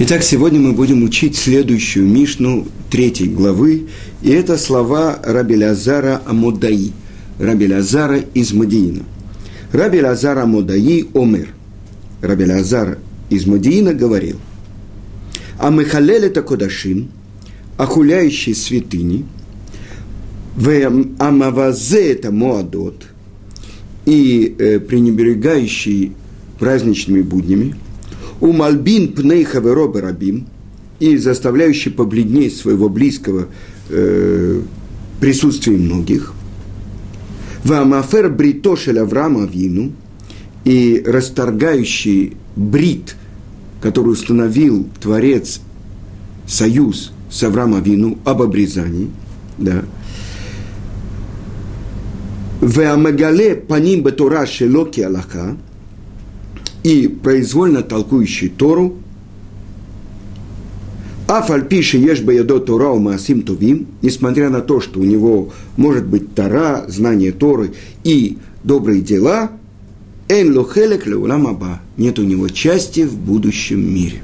Итак, сегодня мы будем учить следующую Мишну третьей главы, и это слова Раби Лазара Амодаи, Раби Лазара из Мадиина. Раби Лазар Амодаи Омер. Раби Лазар из Мадиина говорил, а Михалель это Кодашим, охуляющий святыни, Амавазе это Моадот, и э, пренебрегающий праздничными буднями – у Мальбин пней хаверо рабим и заставляющий побледнеть своего близкого э, присутствии многих. Вамафер бритошель Авраама Вину и расторгающий брит, который установил Творец союз с Авраама Вину об обрезании, да, Веамагале паним бетура шелоки Аллаха – и произвольно толкующий Тору, а фальпиши ешь баядо Тора у Маасим Тувим, несмотря на то, что у него может быть Тора, знание Торы и добрые дела, эн лохелек леуламаба, нет у него части в будущем мире.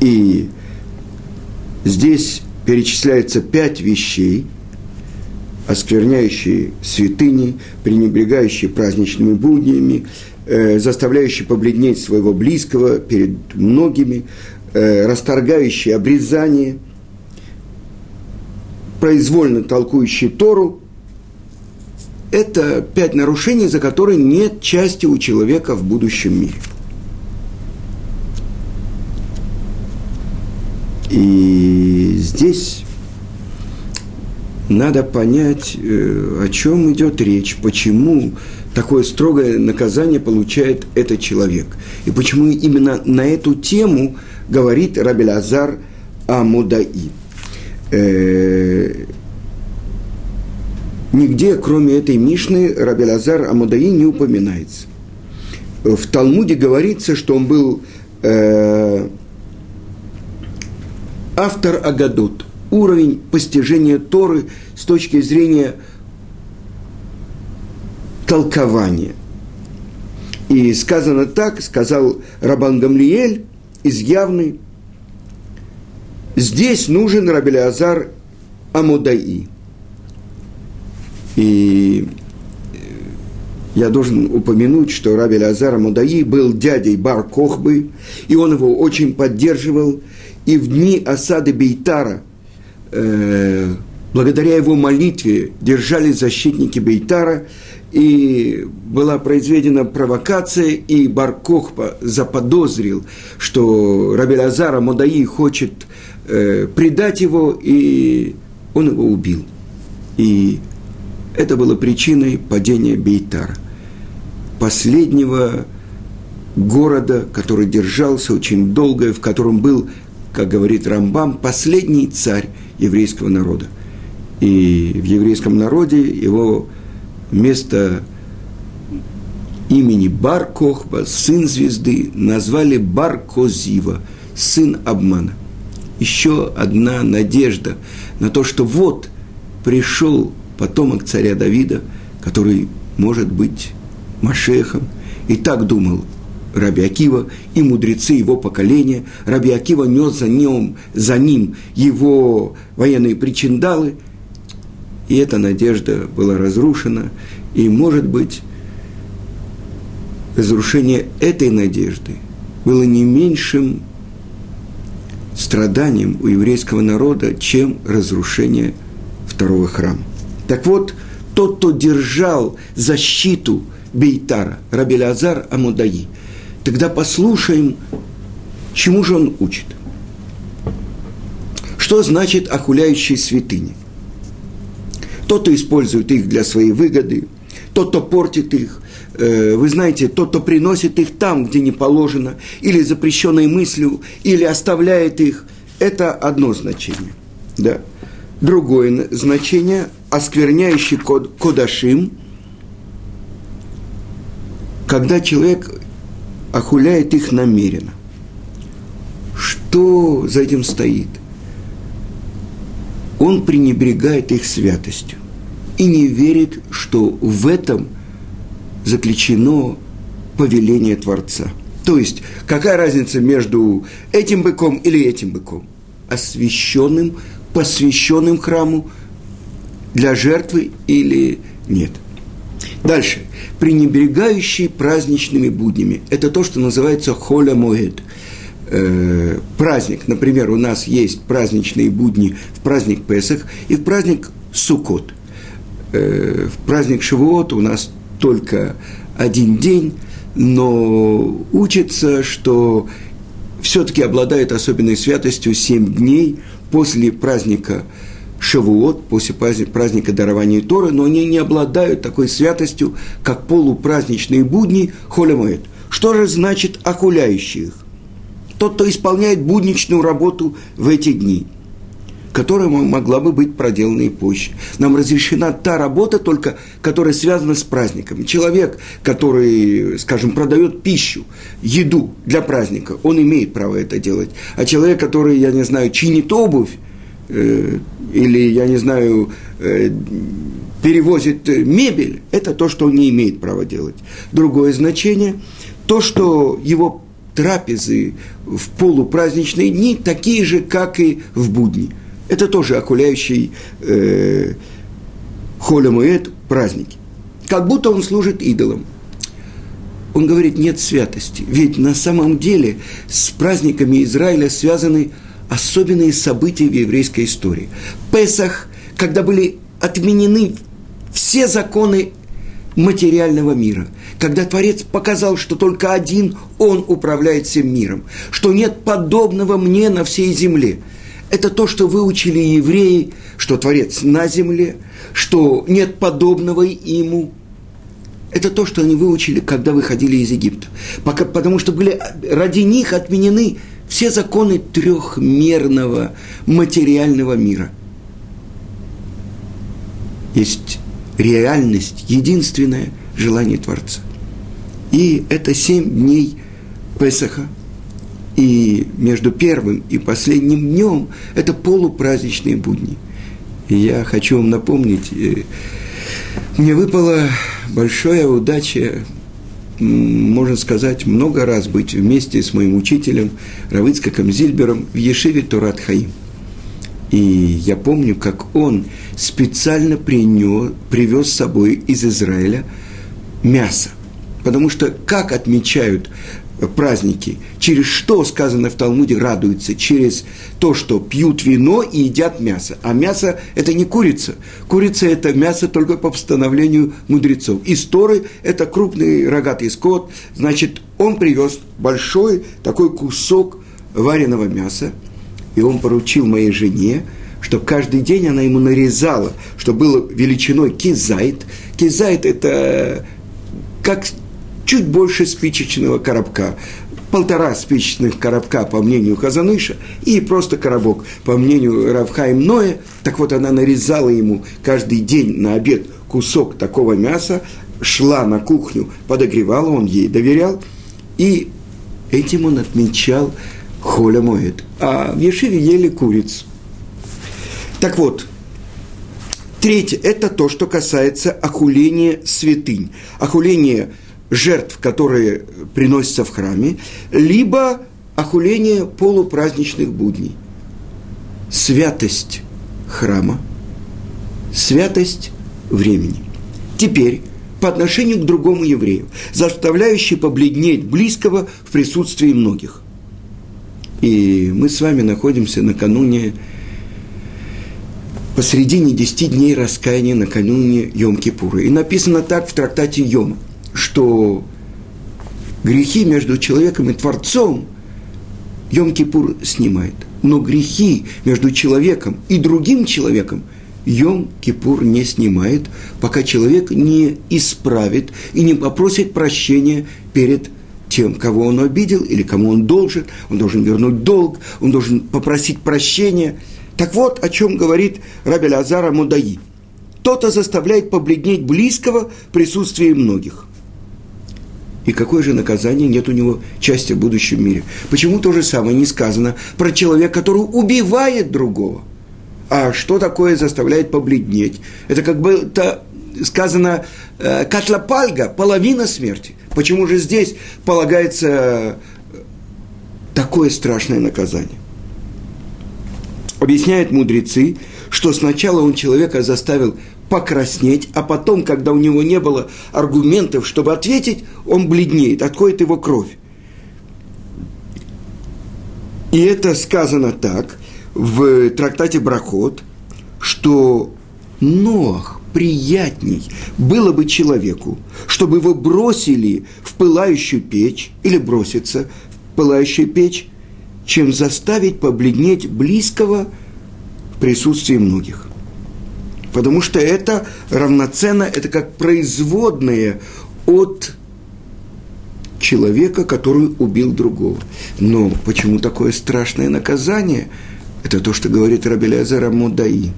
И здесь перечисляется пять вещей, оскверняющие святыни, пренебрегающие праздничными буднями, заставляющий побледнеть своего близкого перед многими, э, расторгающий обрезание, произвольно толкующий Тору. Это пять нарушений, за которые нет части у человека в будущем мире. И здесь надо понять, э, о чем идет речь, почему такое строгое наказание получает этот человек. И почему именно на эту тему говорит Рабель Азар Амудаи. Э, нигде, кроме этой Мишны, Рабель Азар Амудаи не упоминается. В Талмуде говорится, что он был э, автор Агадот, уровень постижения Торы с точки зрения – толкование. И сказано так, сказал Рабан Гамлиэль из Явной, здесь нужен Рабелиазар Амудаи. И э, я должен упомянуть, что Раби Лазар Амудаи был дядей Бар Кохбы, и он его очень поддерживал. И в дни осады Бейтара, э, благодаря его молитве, держали защитники Бейтара – и была произведена провокация, и Баркохпа заподозрил, что Раби Лазара Модаи хочет э, предать его, и он его убил. И это было причиной падения Бейтара, последнего города, который держался очень долго, в котором был, как говорит Рамбам, последний царь еврейского народа. И в еврейском народе его вместо имени Бар Кохба, сын звезды, назвали Бар Козива, сын обмана. Еще одна надежда на то, что вот пришел потомок царя Давида, который может быть Машехом. И так думал Раби Акива и мудрецы его поколения. Раби Акива нес за ним, за ним его военные причиндалы – и эта надежда была разрушена, и, может быть, разрушение этой надежды было не меньшим страданием у еврейского народа, чем разрушение второго храма. Так вот, тот, кто держал защиту Бейтара, Раби Лазар Амудаи, тогда послушаем, чему же он учит. Что значит охуляющие святыни? Тот, кто использует их для своей выгоды, тот, кто портит их, э, вы знаете, тот, кто приносит их там, где не положено, или запрещенной мыслью, или оставляет их, это одно значение. Да. Другое значение, оскверняющий код, кодашим, когда человек охуляет их намеренно. Что за этим стоит? Он пренебрегает их святостью и не верит, что в этом заключено повеление Творца. То есть, какая разница между этим быком или этим быком? Освященным, посвященным храму для жертвы или нет. Дальше. Пренебрегающий праздничными буднями. Это то, что называется холя моэд. Э, праздник. Например, у нас есть праздничные будни в праздник Песах и в праздник Суккот. Э, в праздник Шивот у нас только один день, но учится, что все-таки обладает особенной святостью семь дней после праздника Шавуот, после праздника дарования Торы, но они не обладают такой святостью, как полупраздничные будни Холямоэд. Что же значит охуляющих? Тот, кто исполняет будничную работу в эти дни – которая могла бы быть проделана и позже. Нам разрешена та работа только, которая связана с праздником. Человек, который, скажем, продает пищу, еду для праздника, он имеет право это делать. А человек, который, я не знаю, чинит обувь, э, или, я не знаю, э, перевозит мебель, это то, что он не имеет права делать. Другое значение – то, что его трапезы в полупраздничные дни такие же, как и в будни – это тоже окуляющий э, холямуэт праздники. Как будто он служит идолам. Он говорит, нет святости. Ведь на самом деле с праздниками Израиля связаны особенные события в еврейской истории. Песах, когда были отменены все законы материального мира, когда Творец показал, что только один Он управляет всем миром, что нет подобного мне на всей земле – это то, что выучили евреи, что Творец на земле, что нет подобного ему. Это то, что они выучили, когда выходили из Египта. Пока, потому что были ради них отменены все законы трехмерного материального мира. Есть реальность, единственное желание Творца. И это семь дней Песаха – и между первым и последним днем это полупраздничные будни. И я хочу вам напомнить, э, мне выпала большая удача, можно сказать, много раз быть вместе с моим учителем Равыцкаком Зильбером в Ешиве Турат Хаим. И я помню, как он специально принес, привез с собой из Израиля мясо. Потому что как отмечают праздники, через что, сказано в Талмуде, радуются? Через то, что пьют вино и едят мясо. А мясо – это не курица. Курица – это мясо только по постановлению мудрецов. Из Торы – это крупный рогатый скот. Значит, он привез большой такой кусок вареного мяса, и он поручил моей жене, что каждый день она ему нарезала, что было величиной кизайт. Кизайт – это как чуть больше спичечного коробка. Полтора спичечных коробка, по мнению Казаныша, и просто коробок, по мнению Равхаим Ноя. Так вот, она нарезала ему каждый день на обед кусок такого мяса, шла на кухню, подогревала, он ей доверял, и этим он отмечал Холя Моет. А в Ешиве ели курицу. Так вот, третье – это то, что касается охуления святынь. Охуление – жертв, которые приносятся в храме, либо охуление полупраздничных будней. Святость храма, святость времени. Теперь по отношению к другому еврею, заставляющий побледнеть близкого в присутствии многих. И мы с вами находимся накануне посредине десяти дней раскаяния накануне Йом-Кипура. И написано так в трактате Йома – что грехи между человеком и Творцом Йом-Кипур снимает. Но грехи между человеком и другим человеком Йом-Кипур не снимает, пока человек не исправит и не попросит прощения перед тем, кого он обидел или кому он должен. Он должен вернуть долг, он должен попросить прощения. Так вот, о чем говорит Раби Лазара Мудаи. Кто-то заставляет побледнеть близкого в присутствии многих – и какое же наказание нет у него части в будущем мире? Почему то же самое не сказано про человека, который убивает другого? А что такое заставляет побледнеть? Это как бы это сказано э, катлапальга, половина смерти. Почему же здесь полагается э, такое страшное наказание? Объясняют мудрецы, что сначала он человека заставил покраснеть, а потом, когда у него не было аргументов, чтобы ответить, он бледнеет, отходит его кровь. И это сказано так в трактате Брахот, что Ноах приятней было бы человеку, чтобы его бросили в пылающую печь или броситься в пылающую печь, чем заставить побледнеть близкого в присутствии многих. Потому что это равноценно, это как производное от человека, который убил другого. Но почему такое страшное наказание? Это то, что говорит Рабелязар Мудаи.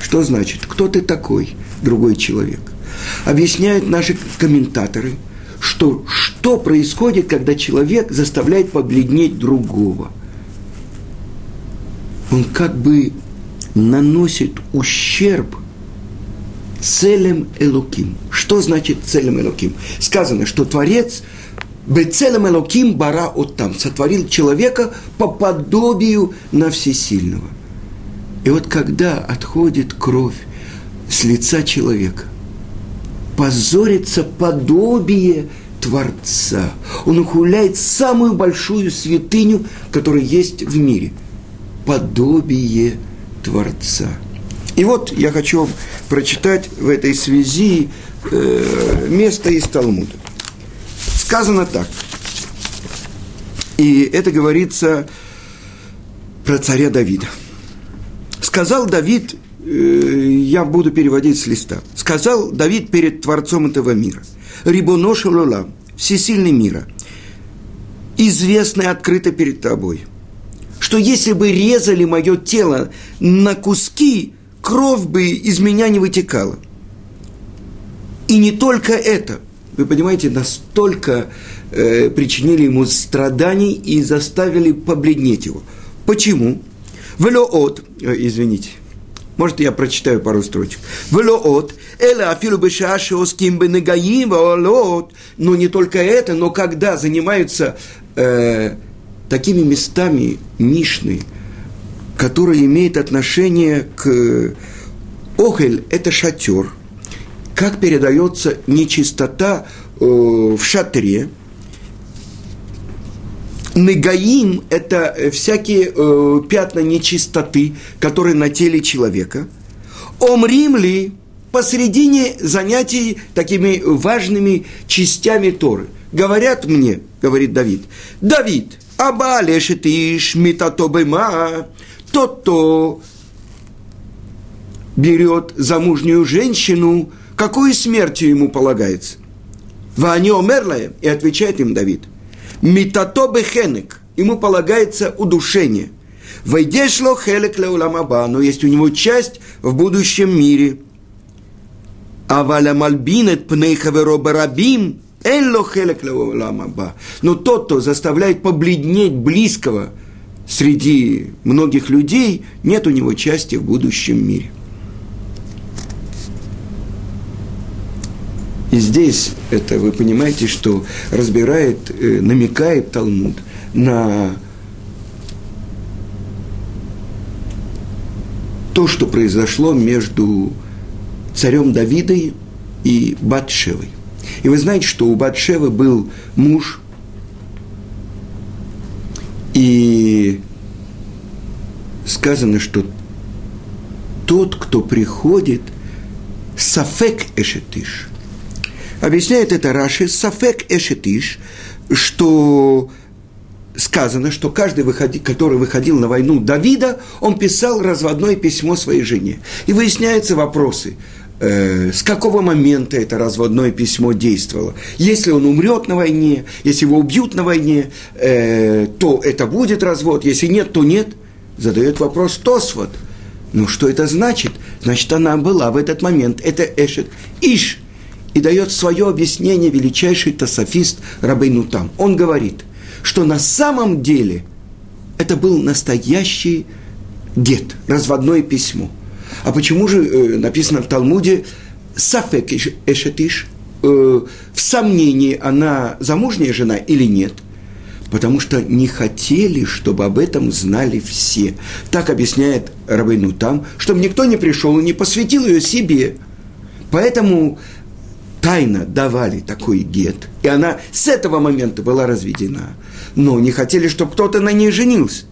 Что значит? Кто ты такой, другой человек? Объясняют наши комментаторы, что что происходит, когда человек заставляет побледнеть другого. Он как бы наносит ущерб целям Элоким. Что значит целям Элоким? Сказано, что Творец Бецелем Элоким бара от там сотворил человека по подобию на всесильного. И вот когда отходит кровь с лица человека, позорится подобие Творца. Он ухуляет самую большую святыню, которая есть в мире. Подобие Творца. И вот я хочу прочитать в этой связи э, место из Талмуда. Сказано так. И это говорится про царя Давида. Сказал Давид, э, я буду переводить с листа. Сказал Давид перед Творцом этого мира. Рибоноша Лола, всесильный мира, известный открыто перед тобой, что если бы резали мое тело на куски, кровь бы из меня не вытекала. И не только это. Вы понимаете, настолько э, причинили ему страданий и заставили побледнеть его. Почему? Велоот, э, извините, может, я прочитаю пару строчек. Велоот, эла афилу бешаши оским бенегаим велоот. Но не только это, но когда занимаются э, такими местами Мишны, которое имеет отношение к Охель – это шатер. Как передается нечистота э, в шатре. Негаим – это всякие э, пятна нечистоты, которые на теле человека. Омрим ли посредине занятий такими важными частями Торы. Говорят мне, говорит Давид, Давид, Абалешетиш митатобема, тот, кто берет замужнюю женщину, какой смертью ему полагается? Вани омерлая, и отвечает им Давид, митато бехенек, ему полагается удушение. Войдешло хелек леуламаба, но есть у него часть в будущем мире. А валя мальбинет пнейхаверо барабим, элло хелек леуламаба. Но тот, кто заставляет побледнеть близкого – среди многих людей нет у него части в будущем мире. И здесь это вы понимаете, что разбирает, э, намекает Талмуд на то, что произошло между царем Давидой и Батшевой. И вы знаете, что у Батшевы был муж, и сказано, что тот, кто приходит, сафек эшетиш. Объясняет это Раши, сафек эшетиш, что сказано, что каждый, выходи, который выходил на войну Давида, он писал разводное письмо своей жене. И выясняются вопросы – э, с какого момента это разводное письмо действовало. Если он умрет на войне, если его убьют на войне, э, то это будет развод, если нет, то нет. Задает вопрос Тосфот. Ну, что это значит? Значит, она была в этот момент. Это Эшет Иш. И дает свое объяснение величайший тософист Рабейну Там. Он говорит, что на самом деле это был настоящий гет, разводное письмо – а почему же э, написано в Талмуде Сафек Эшетиш, э, в сомнении, она замужняя жена или нет, потому что не хотели, чтобы об этом знали все. Так объясняет Рабейну там, чтобы никто не пришел и не посвятил ее себе. Поэтому тайно давали такой гет, и она с этого момента была разведена. Но не хотели, чтобы кто-то на ней женился.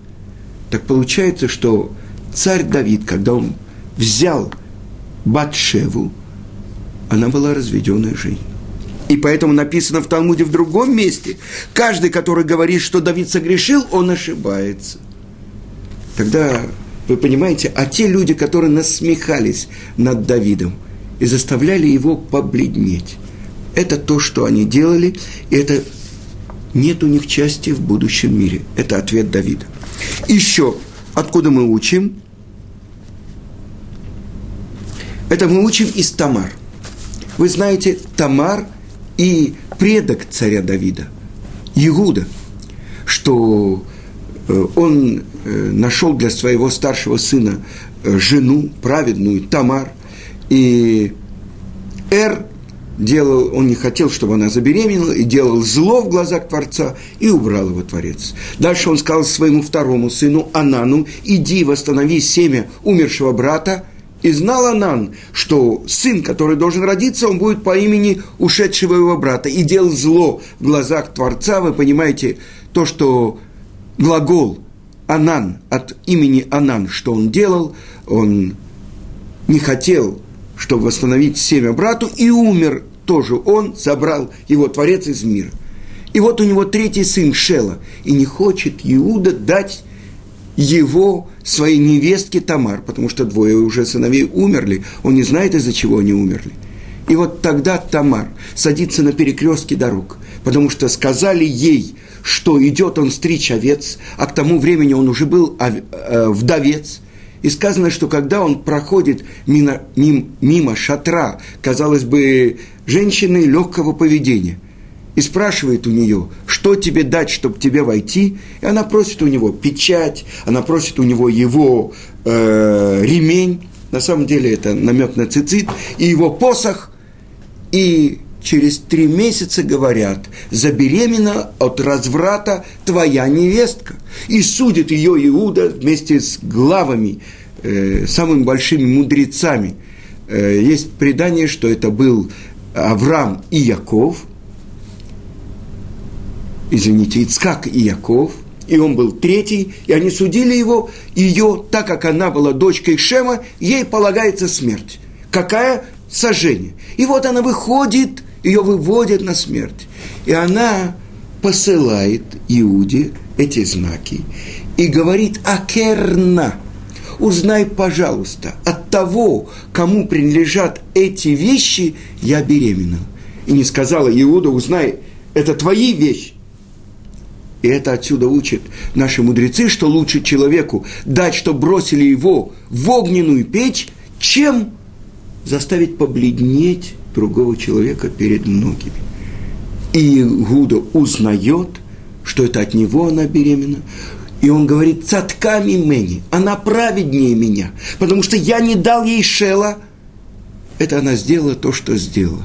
Так получается, что царь Давид, когда он взял Батшеву, она была разведенная жизнь. И поэтому написано в Талмуде в другом месте, каждый, который говорит, что Давид согрешил, он ошибается. Тогда вы понимаете, а те люди, которые насмехались над Давидом и заставляли его побледнеть, это то, что они делали, и это нет у них части в будущем мире. Это ответ Давида. Еще, откуда мы учим? Это мы учим из Тамар. Вы знаете, Тамар и предок царя Давида, Иуда, что э, он э, нашел для своего старшего сына э, жену праведную Тамар, и Эр делал, он не хотел, чтобы она забеременела, и делал зло в глазах Творца, и убрал его Творец. Дальше он сказал своему второму сыну Анану, иди восстанови семя умершего брата, и знал Анан, что сын, который должен родиться, он будет по имени ушедшего его брата, и делал зло в глазах Творца, вы понимаете, то, что глагол Анан от имени Анан, что он делал, он не хотел чтобы восстановить семя брату, и умер тоже он, забрал его Творец из мира. И вот у него третий сын Шела, и не хочет Иуда дать его своей невестке Тамар, потому что двое уже сыновей умерли, он не знает, из-за чего они умерли. И вот тогда Тамар садится на перекрестке дорог, потому что сказали ей, что идет он стричь овец, а к тому времени он уже был э, вдовец, и сказано, что когда он проходит мимо, мимо, мимо шатра, казалось бы, женщины легкого поведения, и спрашивает у нее, что тебе дать, чтобы тебе войти, и она просит у него печать, она просит у него его э, ремень, на самом деле это намек на цицит, и его посох, и через три месяца говорят, забеременна от разврата твоя невестка. И судит ее Иуда вместе с главами, э, самыми большими мудрецами. Э, есть предание, что это был Авраам и Яков, извините, Ицкак и Яков, и он был третий, и они судили его, ее, так как она была дочкой Шема, ей полагается смерть. Какая? Сожжение. И вот она выходит ее выводят на смерть. И она посылает Иуде эти знаки и говорит «Акерна». Узнай, пожалуйста, от того, кому принадлежат эти вещи, я беременна. И не сказала Иуда, узнай, это твои вещи. И это отсюда учат наши мудрецы, что лучше человеку дать, что бросили его в огненную печь, чем заставить побледнеть другого человека перед многими. И Гуда узнает, что это от него она беременна, и он говорит, цатками мени, она праведнее меня, потому что я не дал ей шела. Это она сделала то, что сделала.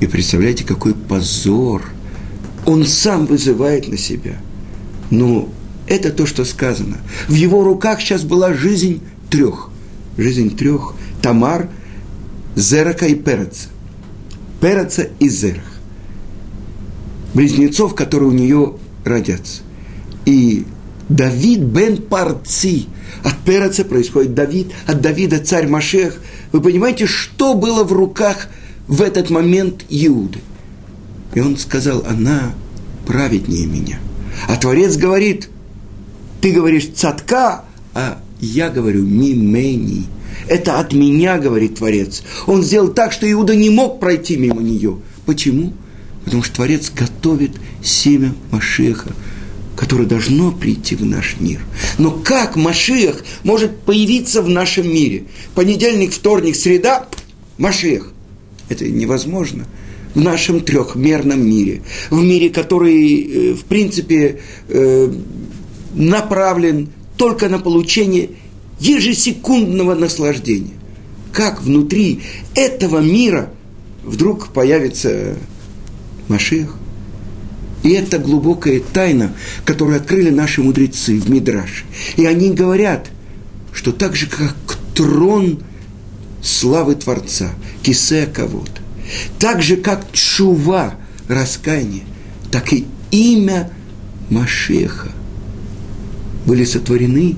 И представляете, какой позор он сам вызывает на себя. Но это то, что сказано. В его руках сейчас была жизнь трех. Жизнь трех. Тамар – Зерака и Переца. Переца и Зерах. Близнецов, которые у нее родятся. И Давид бен Парци. От Переца происходит Давид, от Давида царь Машех. Вы понимаете, что было в руках в этот момент Иуды? И он сказал, она праведнее меня. А Творец говорит, ты говоришь цатка, а я говорю мимени. Это от меня, говорит Творец. Он сделал так, что Иуда не мог пройти мимо нее. Почему? Потому что Творец готовит семя Машеха, которое должно прийти в наш мир. Но как Машех может появиться в нашем мире? Понедельник, вторник, среда – Машех. Это невозможно в нашем трехмерном мире, в мире, который, э, в принципе, э, направлен только на получение ежесекундного наслаждения. как внутри этого мира вдруг появится Машех. И это глубокая тайна, которую открыли наши мудрецы в Мидраше. И они говорят, что так же, как трон славы Творца, кисе кого-то, так же, как чува, раскаяние, так и имя Машеха были сотворены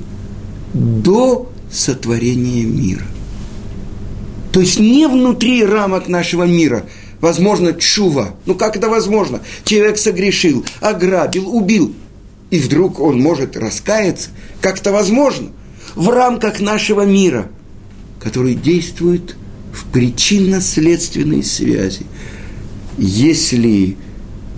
до сотворения мира. То есть не внутри рамок нашего мира – возможно, чува. Ну как это возможно? Человек согрешил, ограбил, убил. И вдруг он может раскаяться. Как это возможно? В рамках нашего мира, который действует в причинно-следственной связи. Если,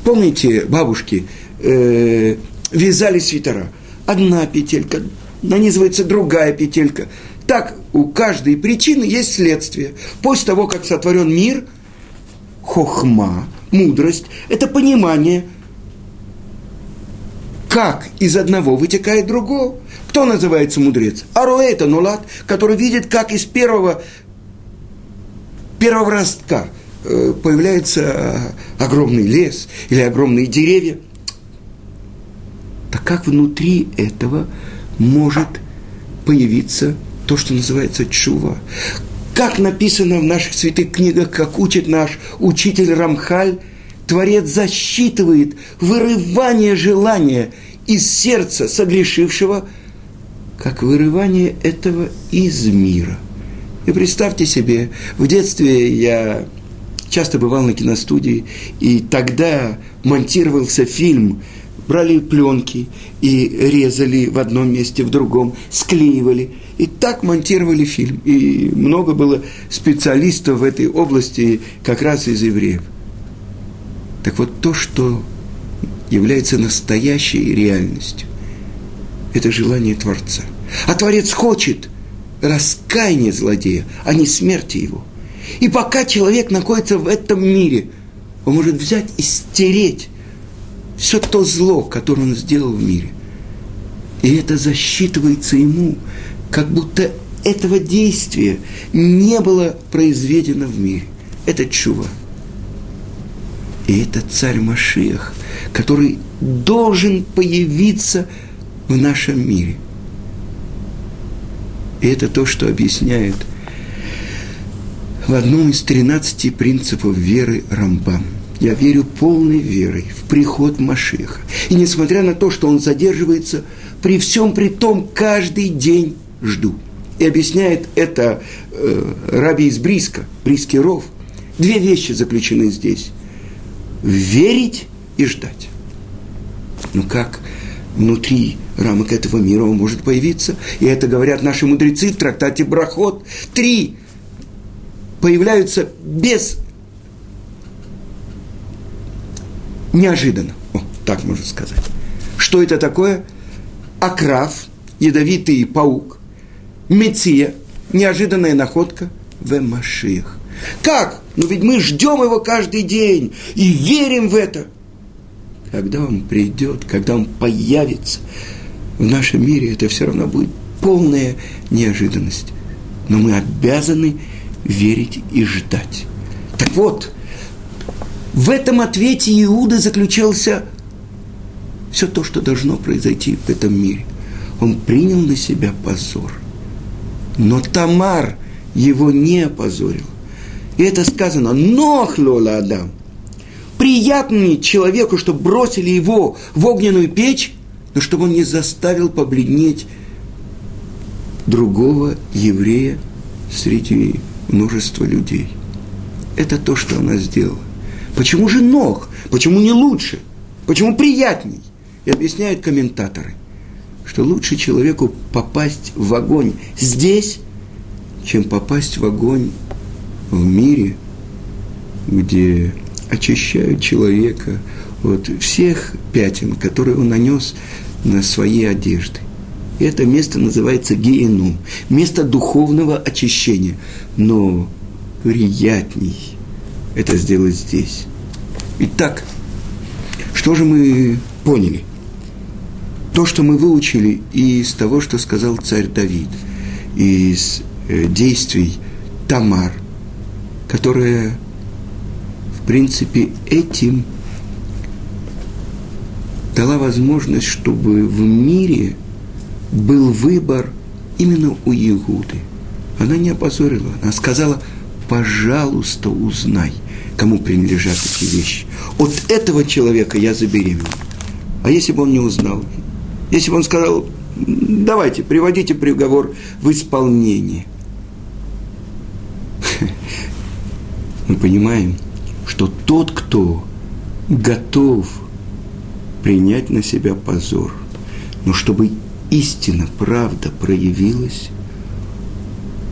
помните, бабушки э, вязали свитера, одна петелька, нанизывается другая петелька. Так у каждой причины есть следствие. После того, как сотворен мир – хохма, мудрость, это понимание, как из одного вытекает другого. Кто называется мудрец? Аруэ это нулат, который видит, как из первого, первого ростка э, появляется огромный лес или огромные деревья. Так как внутри этого может появиться то, что называется чува? Как написано в наших святых книгах, как учит наш учитель Рамхаль, Творец засчитывает вырывание желания из сердца согрешившего, как вырывание этого из мира. И представьте себе, в детстве я часто бывал на киностудии, и тогда монтировался фильм брали пленки и резали в одном месте, в другом, склеивали. И так монтировали фильм. И много было специалистов в этой области как раз из евреев. Так вот, то, что является настоящей реальностью, это желание Творца. А Творец хочет раскаяния злодея, а не смерти его. И пока человек находится в этом мире, он может взять и стереть все то зло, которое он сделал в мире. И это засчитывается ему, как будто этого действия не было произведено в мире. Это чува. И это царь Машиах, который должен появиться в нашем мире. И это то, что объясняет в одном из 13 принципов веры Рамбам – я верю полной верой в приход Машеха. И несмотря на то, что он задерживается, при всем при том каждый день жду. И объясняет это э, Раби из Бриска, Бриский ров. Две вещи заключены здесь. Верить и ждать. Ну как внутри рамок этого мира он может появиться? И это говорят наши мудрецы в трактате Брахот. Три появляются без неожиданно. О, так можно сказать. Что это такое? Акрав, ядовитый паук, Меция, неожиданная находка, в Машиах. Как? Ну ведь мы ждем его каждый день и верим в это. Когда он придет, когда он появится в нашем мире, это все равно будет полная неожиданность. Но мы обязаны верить и ждать. Так вот, в этом ответе Иуда заключался все то, что должно произойти в этом мире. Он принял на себя позор. Но Тамар его не опозорил. И это сказано, нох лола Адам. Приятный человеку, чтобы бросили его в огненную печь, но чтобы он не заставил побледнеть другого еврея среди множества людей. Это то, что она сделала. Почему же ног? Почему не лучше? Почему приятней? И объясняют комментаторы, что лучше человеку попасть в огонь здесь, чем попасть в огонь в мире, где очищают человека от всех пятен, которые он нанес на свои одежды. И это место называется гену, место духовного очищения. Но приятней это сделать здесь. Итак, что же мы поняли? То, что мы выучили из того, что сказал царь Давид, из э, действий Тамар, которая, в принципе, этим дала возможность, чтобы в мире был выбор именно у Иуды. Она не опозорила, она сказала, пожалуйста, узнай, кому принадлежат эти вещи. От этого человека я забеременею. А если бы он не узнал? Если бы он сказал, давайте, приводите приговор в исполнение. Мы понимаем, что тот, кто готов принять на себя позор, но чтобы истина, правда проявилась,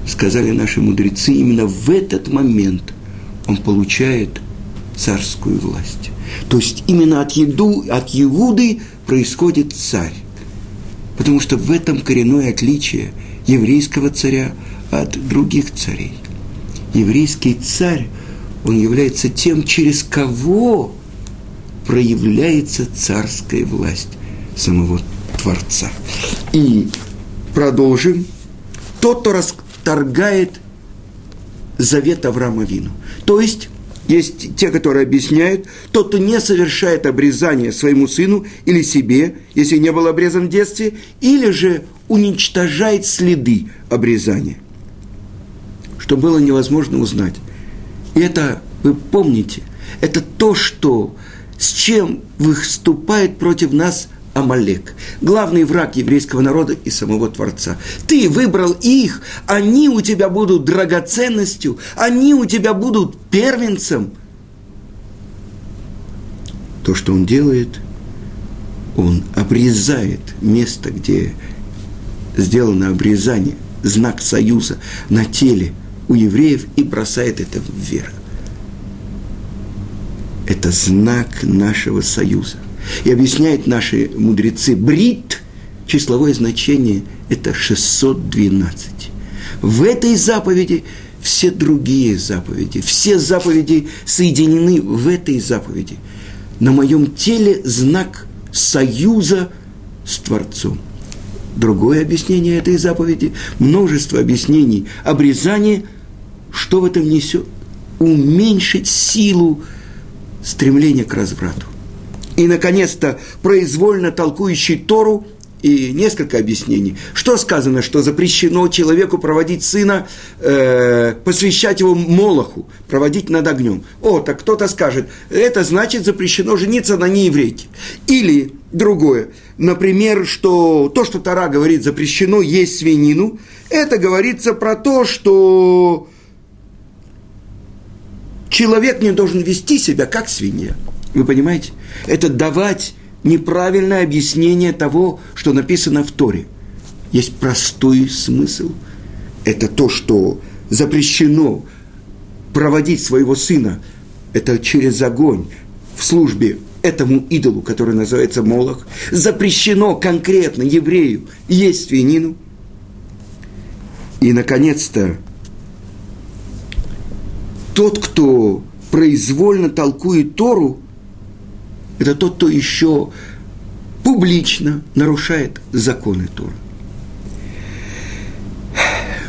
сказали наши мудрецы, именно в этот момент он получает царскую власть. То есть именно от, еду, от Иуды происходит царь. Потому что в этом коренное отличие еврейского царя от других царей. Еврейский царь, он является тем, через кого проявляется царская власть самого Творца. И продолжим. Тот, кто расторгает завет Авраама Вину. То есть, есть те, которые объясняют, тот, кто не совершает обрезание своему сыну или себе, если не был обрезан в детстве, или же уничтожает следы обрезания, что было невозможно узнать. И это, вы помните, это то, что, с чем выступает против нас Амалек, главный враг еврейского народа и самого Творца. Ты выбрал их, они у тебя будут драгоценностью, они у тебя будут первенцем. То, что он делает, он обрезает место, где сделано обрезание, знак союза на теле у евреев и бросает это вверх. Это знак нашего союза. И объясняют наши мудрецы, брит, числовое значение – это 612. В этой заповеди все другие заповеди, все заповеди соединены в этой заповеди. На моем теле знак союза с Творцом. Другое объяснение этой заповеди, множество объяснений, обрезание, что в этом несет? Уменьшить силу стремления к разврату и, наконец-то, произвольно толкующий Тору и несколько объяснений. Что сказано, что запрещено человеку проводить сына, э, посвящать его Молоху, проводить над огнем. О, так кто-то скажет, это значит запрещено жениться на нееврейке. Или другое, например, что то, что Тара говорит, запрещено есть свинину, это говорится про то, что человек не должен вести себя как свинья. Вы понимаете? Это давать неправильное объяснение того, что написано в Торе. Есть простой смысл. Это то, что запрещено проводить своего сына, это через огонь в службе этому идолу, который называется Молох, запрещено конкретно еврею есть свинину. И, наконец-то, тот, кто произвольно толкует Тору, это тот, кто еще публично нарушает законы Торы.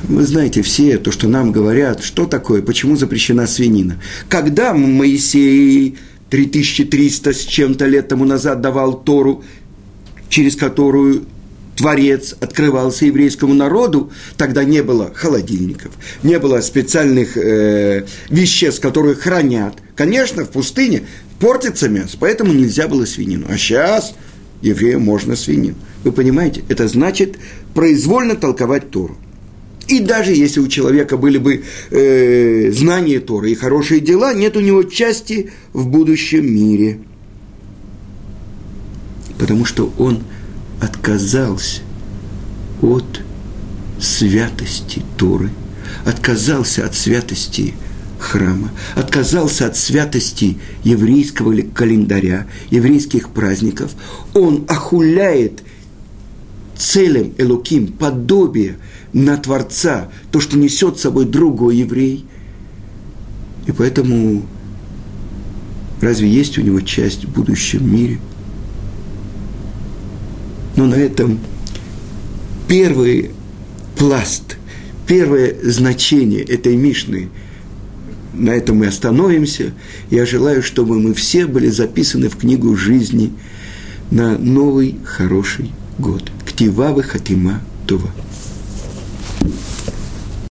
Вы знаете все то, что нам говорят, что такое, почему запрещена свинина. Когда Моисей 3300 с чем-то лет тому назад давал Тору, через которую Творец открывался еврейскому народу, тогда не было холодильников, не было специальных э, веществ, которые хранят. Конечно, в пустыне портится мясо, поэтому нельзя было свинину. А сейчас евреям можно свинину. Вы понимаете? Это значит произвольно толковать Тору. И даже если у человека были бы э, знания Торы и хорошие дела, нет у него части в будущем мире. Потому что он отказался от святости Торы, отказался от святости храма, отказался от святости еврейского календаря, еврейских праздников, он охуляет целым Элуким, подобие на Творца, то, что несет с собой другой еврей. И поэтому разве есть у него часть в будущем мире? Но на этом первый пласт, первое значение этой Мишны. На этом мы остановимся. Я желаю, чтобы мы все были записаны в книгу жизни на новый хороший год. Ктивавы Хатима Това.